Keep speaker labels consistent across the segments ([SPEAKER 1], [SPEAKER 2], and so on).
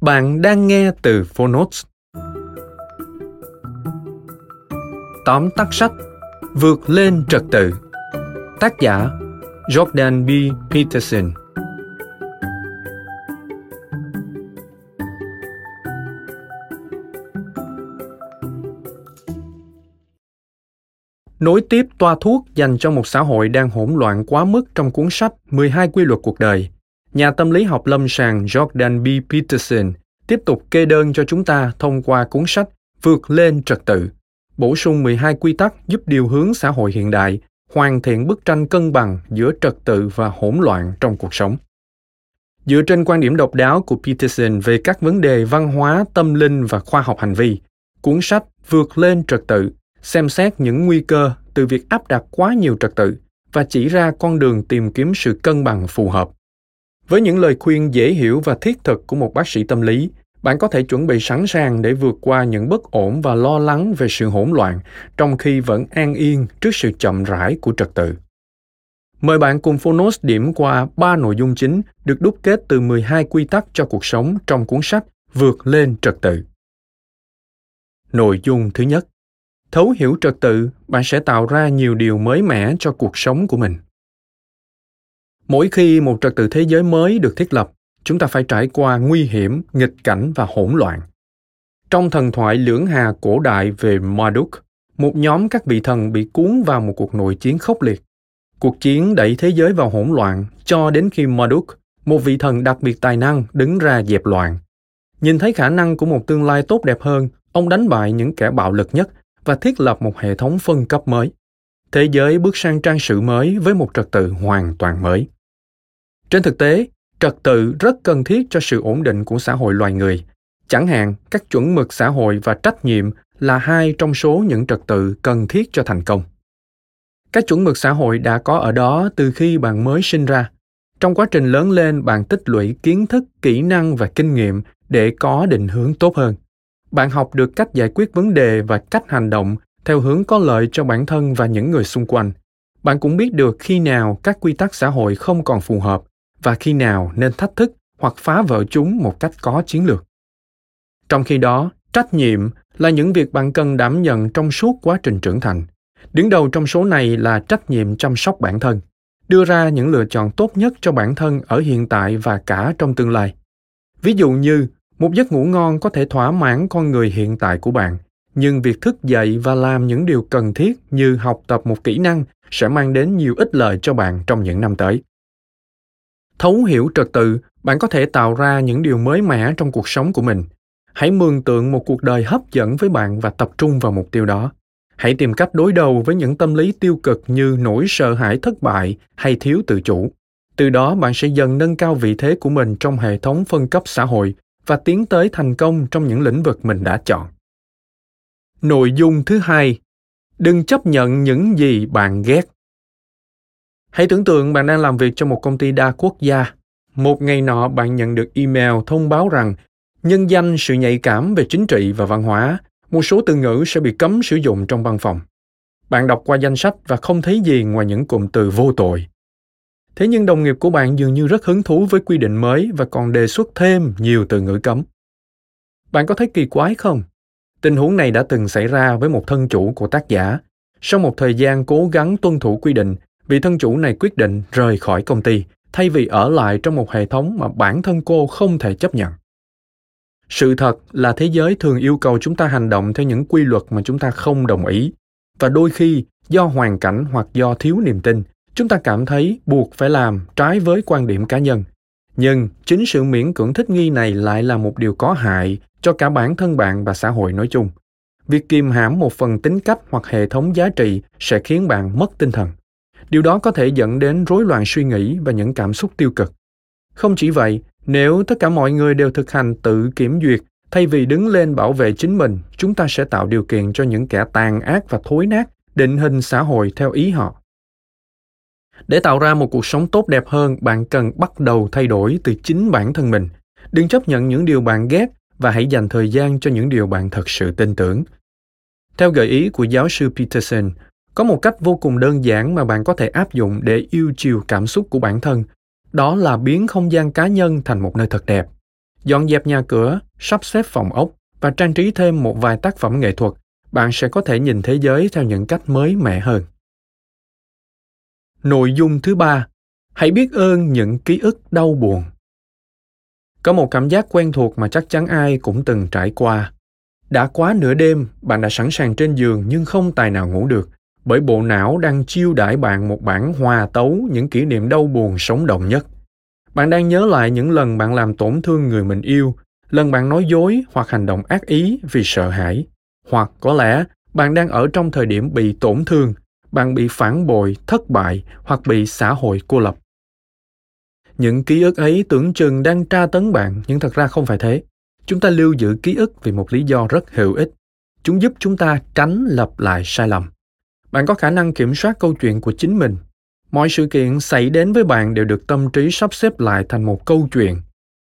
[SPEAKER 1] Bạn đang nghe từ Phonotes. Tóm tắt sách, Vượt lên trật tự Tác giả, Jordan B. Peterson Nối tiếp toa thuốc dành cho một xã hội đang hỗn loạn quá mức trong cuốn sách 12 quy luật cuộc đời nhà tâm lý học lâm sàng Jordan B. Peterson tiếp tục kê đơn cho chúng ta thông qua cuốn sách Vượt lên trật tự, bổ sung 12 quy tắc giúp điều hướng xã hội hiện đại, hoàn thiện bức tranh cân bằng giữa trật tự và hỗn loạn trong cuộc sống. Dựa trên quan điểm độc đáo của Peterson về các vấn đề văn hóa, tâm linh và khoa học hành vi, cuốn sách Vượt lên trật tự xem xét những nguy cơ từ việc áp đặt quá nhiều trật tự và chỉ ra con đường tìm kiếm sự cân bằng phù hợp. Với những lời khuyên dễ hiểu và thiết thực của một bác sĩ tâm lý, bạn có thể chuẩn bị sẵn sàng để vượt qua những bất ổn và lo lắng về sự hỗn loạn, trong khi vẫn an yên trước sự chậm rãi của trật tự. Mời bạn cùng Phonos điểm qua ba nội dung chính được đúc kết từ 12 quy tắc cho cuộc sống trong cuốn sách Vượt lên trật tự. Nội dung thứ nhất, thấu hiểu trật tự, bạn sẽ tạo ra nhiều điều mới mẻ cho cuộc sống của mình. Mỗi khi một trật tự thế giới mới được thiết lập, chúng ta phải trải qua nguy hiểm, nghịch cảnh và hỗn loạn. Trong thần thoại lưỡng hà cổ đại về Marduk, một nhóm các vị thần bị cuốn vào một cuộc nội chiến khốc liệt. Cuộc chiến đẩy thế giới vào hỗn loạn cho đến khi Marduk, một vị thần đặc biệt tài năng, đứng ra dẹp loạn. Nhìn thấy khả năng của một tương lai tốt đẹp hơn, ông đánh bại những kẻ bạo lực nhất và thiết lập một hệ thống phân cấp mới. Thế giới bước sang trang sử mới với một trật tự hoàn toàn mới. Trên thực tế, trật tự rất cần thiết cho sự ổn định của xã hội loài người. Chẳng hạn, các chuẩn mực xã hội và trách nhiệm là hai trong số những trật tự cần thiết cho thành công. Các chuẩn mực xã hội đã có ở đó từ khi bạn mới sinh ra. Trong quá trình lớn lên, bạn tích lũy kiến thức, kỹ năng và kinh nghiệm để có định hướng tốt hơn. Bạn học được cách giải quyết vấn đề và cách hành động theo hướng có lợi cho bản thân và những người xung quanh. Bạn cũng biết được khi nào các quy tắc xã hội không còn phù hợp và khi nào nên thách thức hoặc phá vỡ chúng một cách có chiến lược. Trong khi đó, trách nhiệm là những việc bạn cần đảm nhận trong suốt quá trình trưởng thành. Đứng đầu trong số này là trách nhiệm chăm sóc bản thân, đưa ra những lựa chọn tốt nhất cho bản thân ở hiện tại và cả trong tương lai. Ví dụ như, một giấc ngủ ngon có thể thỏa mãn con người hiện tại của bạn, nhưng việc thức dậy và làm những điều cần thiết như học tập một kỹ năng sẽ mang đến nhiều ích lợi cho bạn trong những năm tới thấu hiểu trật tự, bạn có thể tạo ra những điều mới mẻ trong cuộc sống của mình. Hãy mường tượng một cuộc đời hấp dẫn với bạn và tập trung vào mục tiêu đó. Hãy tìm cách đối đầu với những tâm lý tiêu cực như nỗi sợ hãi thất bại hay thiếu tự chủ. Từ đó, bạn sẽ dần nâng cao vị thế của mình trong hệ thống phân cấp xã hội và tiến tới thành công trong những lĩnh vực mình đã chọn. Nội dung thứ hai, đừng chấp nhận những gì bạn ghét. Hãy tưởng tượng bạn đang làm việc cho một công ty đa quốc gia. Một ngày nọ bạn nhận được email thông báo rằng nhân danh sự nhạy cảm về chính trị và văn hóa, một số từ ngữ sẽ bị cấm sử dụng trong văn phòng. Bạn đọc qua danh sách và không thấy gì ngoài những cụm từ vô tội. Thế nhưng đồng nghiệp của bạn dường như rất hứng thú với quy định mới và còn đề xuất thêm nhiều từ ngữ cấm. Bạn có thấy kỳ quái không? Tình huống này đã từng xảy ra với một thân chủ của tác giả. Sau một thời gian cố gắng tuân thủ quy định, vị thân chủ này quyết định rời khỏi công ty, thay vì ở lại trong một hệ thống mà bản thân cô không thể chấp nhận. Sự thật là thế giới thường yêu cầu chúng ta hành động theo những quy luật mà chúng ta không đồng ý. Và đôi khi, do hoàn cảnh hoặc do thiếu niềm tin, chúng ta cảm thấy buộc phải làm trái với quan điểm cá nhân. Nhưng chính sự miễn cưỡng thích nghi này lại là một điều có hại cho cả bản thân bạn và xã hội nói chung. Việc kìm hãm một phần tính cách hoặc hệ thống giá trị sẽ khiến bạn mất tinh thần điều đó có thể dẫn đến rối loạn suy nghĩ và những cảm xúc tiêu cực. Không chỉ vậy, nếu tất cả mọi người đều thực hành tự kiểm duyệt, thay vì đứng lên bảo vệ chính mình, chúng ta sẽ tạo điều kiện cho những kẻ tàn ác và thối nát định hình xã hội theo ý họ. Để tạo ra một cuộc sống tốt đẹp hơn, bạn cần bắt đầu thay đổi từ chính bản thân mình. Đừng chấp nhận những điều bạn ghét và hãy dành thời gian cho những điều bạn thật sự tin tưởng. Theo gợi ý của giáo sư peterson có một cách vô cùng đơn giản mà bạn có thể áp dụng để yêu chiều cảm xúc của bản thân. Đó là biến không gian cá nhân thành một nơi thật đẹp. Dọn dẹp nhà cửa, sắp xếp phòng ốc và trang trí thêm một vài tác phẩm nghệ thuật, bạn sẽ có thể nhìn thế giới theo những cách mới mẻ hơn. Nội dung thứ ba, hãy biết ơn những ký ức đau buồn. Có một cảm giác quen thuộc mà chắc chắn ai cũng từng trải qua. Đã quá nửa đêm, bạn đã sẵn sàng trên giường nhưng không tài nào ngủ được bởi bộ não đang chiêu đãi bạn một bản hòa tấu những kỷ niệm đau buồn sống động nhất. Bạn đang nhớ lại những lần bạn làm tổn thương người mình yêu, lần bạn nói dối hoặc hành động ác ý vì sợ hãi. Hoặc có lẽ, bạn đang ở trong thời điểm bị tổn thương, bạn bị phản bội, thất bại hoặc bị xã hội cô lập. Những ký ức ấy tưởng chừng đang tra tấn bạn, nhưng thật ra không phải thế. Chúng ta lưu giữ ký ức vì một lý do rất hữu ích. Chúng giúp chúng ta tránh lặp lại sai lầm bạn có khả năng kiểm soát câu chuyện của chính mình. Mọi sự kiện xảy đến với bạn đều được tâm trí sắp xếp lại thành một câu chuyện.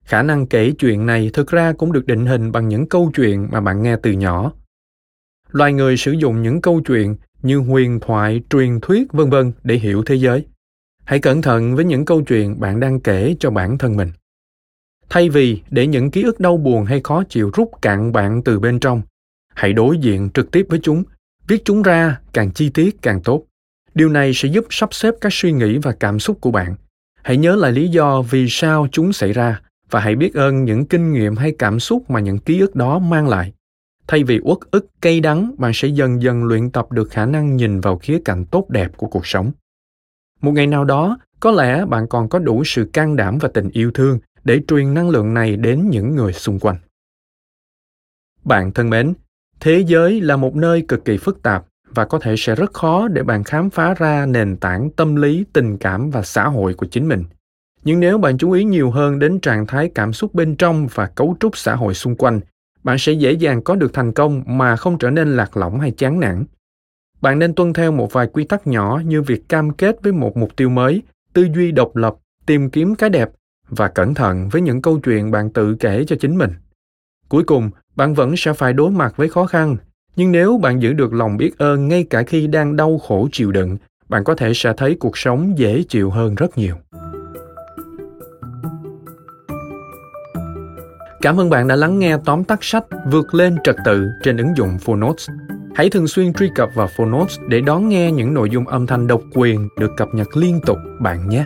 [SPEAKER 1] Khả năng kể chuyện này thực ra cũng được định hình bằng những câu chuyện mà bạn nghe từ nhỏ. Loài người sử dụng những câu chuyện như huyền thoại, truyền thuyết, vân vân để hiểu thế giới. Hãy cẩn thận với những câu chuyện bạn đang kể cho bản thân mình. Thay vì để những ký ức đau buồn hay khó chịu rút cạn bạn từ bên trong, hãy đối diện trực tiếp với chúng viết chúng ra, càng chi tiết càng tốt. Điều này sẽ giúp sắp xếp các suy nghĩ và cảm xúc của bạn. Hãy nhớ lại lý do vì sao chúng xảy ra, và hãy biết ơn những kinh nghiệm hay cảm xúc mà những ký ức đó mang lại. Thay vì uất ức, cay đắng, bạn sẽ dần dần luyện tập được khả năng nhìn vào khía cạnh tốt đẹp của cuộc sống. Một ngày nào đó, có lẽ bạn còn có đủ sự can đảm và tình yêu thương để truyền năng lượng này đến những người xung quanh. Bạn thân mến thế giới là một nơi cực kỳ phức tạp và có thể sẽ rất khó để bạn khám phá ra nền tảng tâm lý, tình cảm và xã hội của chính mình. Nhưng nếu bạn chú ý nhiều hơn đến trạng thái cảm xúc bên trong và cấu trúc xã hội xung quanh, bạn sẽ dễ dàng có được thành công mà không trở nên lạc lõng hay chán nản. Bạn nên tuân theo một vài quy tắc nhỏ như việc cam kết với một mục tiêu mới, tư duy độc lập, tìm kiếm cái đẹp và cẩn thận với những câu chuyện bạn tự kể cho chính mình cuối cùng, bạn vẫn sẽ phải đối mặt với khó khăn nhưng nếu bạn giữ được lòng biết ơn ngay cả khi đang đau khổ chịu đựng, bạn có thể sẽ thấy cuộc sống dễ chịu hơn rất nhiều Cảm ơn bạn đã lắng nghe tóm tắt sách Vượt lên trật tự trên ứng dụng Phonotes. Hãy thường xuyên truy cập vào Phonotes để đón nghe những nội dung âm thanh độc quyền được cập nhật liên tục bạn nhé.